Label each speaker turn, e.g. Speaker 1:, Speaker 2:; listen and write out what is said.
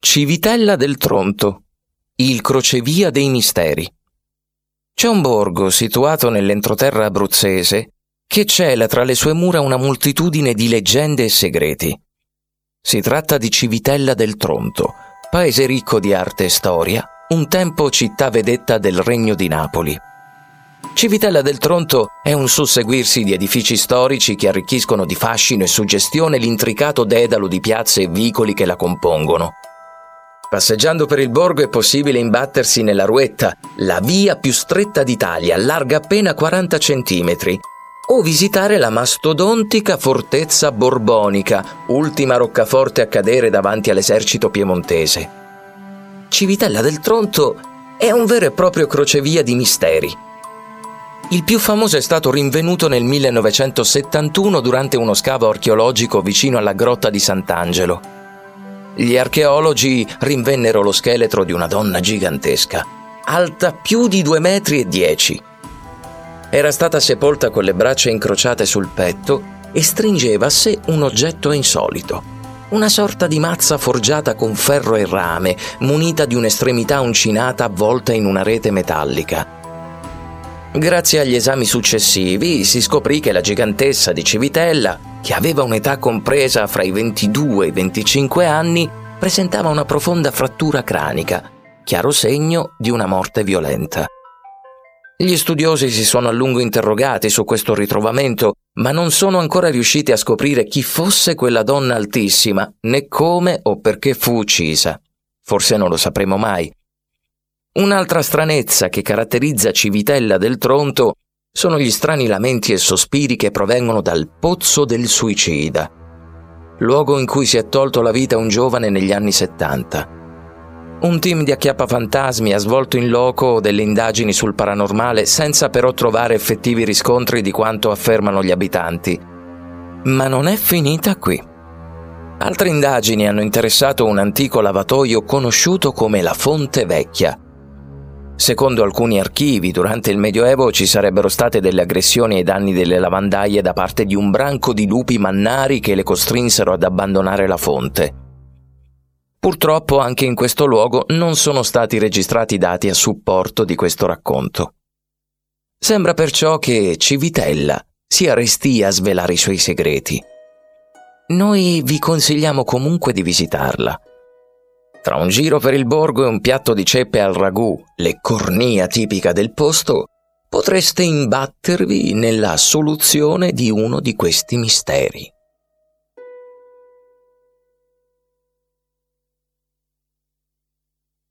Speaker 1: Civitella del Tronto, il crocevia dei misteri. C'è un borgo situato nell'entroterra abruzzese che cela tra le sue mura una moltitudine di leggende e segreti. Si tratta di Civitella del Tronto, paese ricco di arte e storia, un tempo città vedetta del Regno di Napoli. Civitella del Tronto è un susseguirsi di edifici storici che arricchiscono di fascino e suggestione l'intricato dedalo di piazze e vicoli che la compongono Passeggiando per il borgo è possibile imbattersi nella Ruetta, la via più stretta d'Italia, larga appena 40 cm, o visitare la mastodontica fortezza borbonica, ultima roccaforte a cadere davanti all'esercito piemontese. Civitella del Tronto è un vero e proprio crocevia di misteri. Il più famoso è stato rinvenuto nel 1971 durante uno scavo archeologico vicino alla grotta di Sant'Angelo. Gli archeologi rinvennero lo scheletro di una donna gigantesca, alta più di due metri e dieci. Era stata sepolta con le braccia incrociate sul petto e stringeva a sé un oggetto insolito. Una sorta di mazza forgiata con ferro e rame, munita di un'estremità uncinata avvolta in una rete metallica. Grazie agli esami successivi si scoprì che la gigantessa di Civitella che aveva un'età compresa fra i 22 e i 25 anni, presentava una profonda frattura cranica, chiaro segno di una morte violenta. Gli studiosi si sono a lungo interrogati su questo ritrovamento, ma non sono ancora riusciti a scoprire chi fosse quella donna altissima, né come o perché fu uccisa. Forse non lo sapremo mai. Un'altra stranezza che caratterizza Civitella del Tronto sono gli strani lamenti e sospiri che provengono dal pozzo del suicida, luogo in cui si è tolto la vita un giovane negli anni 70. Un team di acchiappafantasmi ha svolto in loco delle indagini sul paranormale senza però trovare effettivi riscontri di quanto affermano gli abitanti. Ma non è finita qui. Altre indagini hanno interessato un antico lavatoio conosciuto come la Fonte Vecchia, Secondo alcuni archivi, durante il Medioevo ci sarebbero state delle aggressioni ai danni delle lavandaie da parte di un branco di lupi mannari che le costrinsero ad abbandonare la fonte. Purtroppo anche in questo luogo non sono stati registrati dati a supporto di questo racconto. Sembra perciò che Civitella sia restia a svelare i suoi segreti. Noi vi consigliamo comunque di visitarla tra un giro per il borgo e un piatto di ceppe al ragù, le cornia tipica del posto, potreste imbattervi nella soluzione di uno di questi misteri.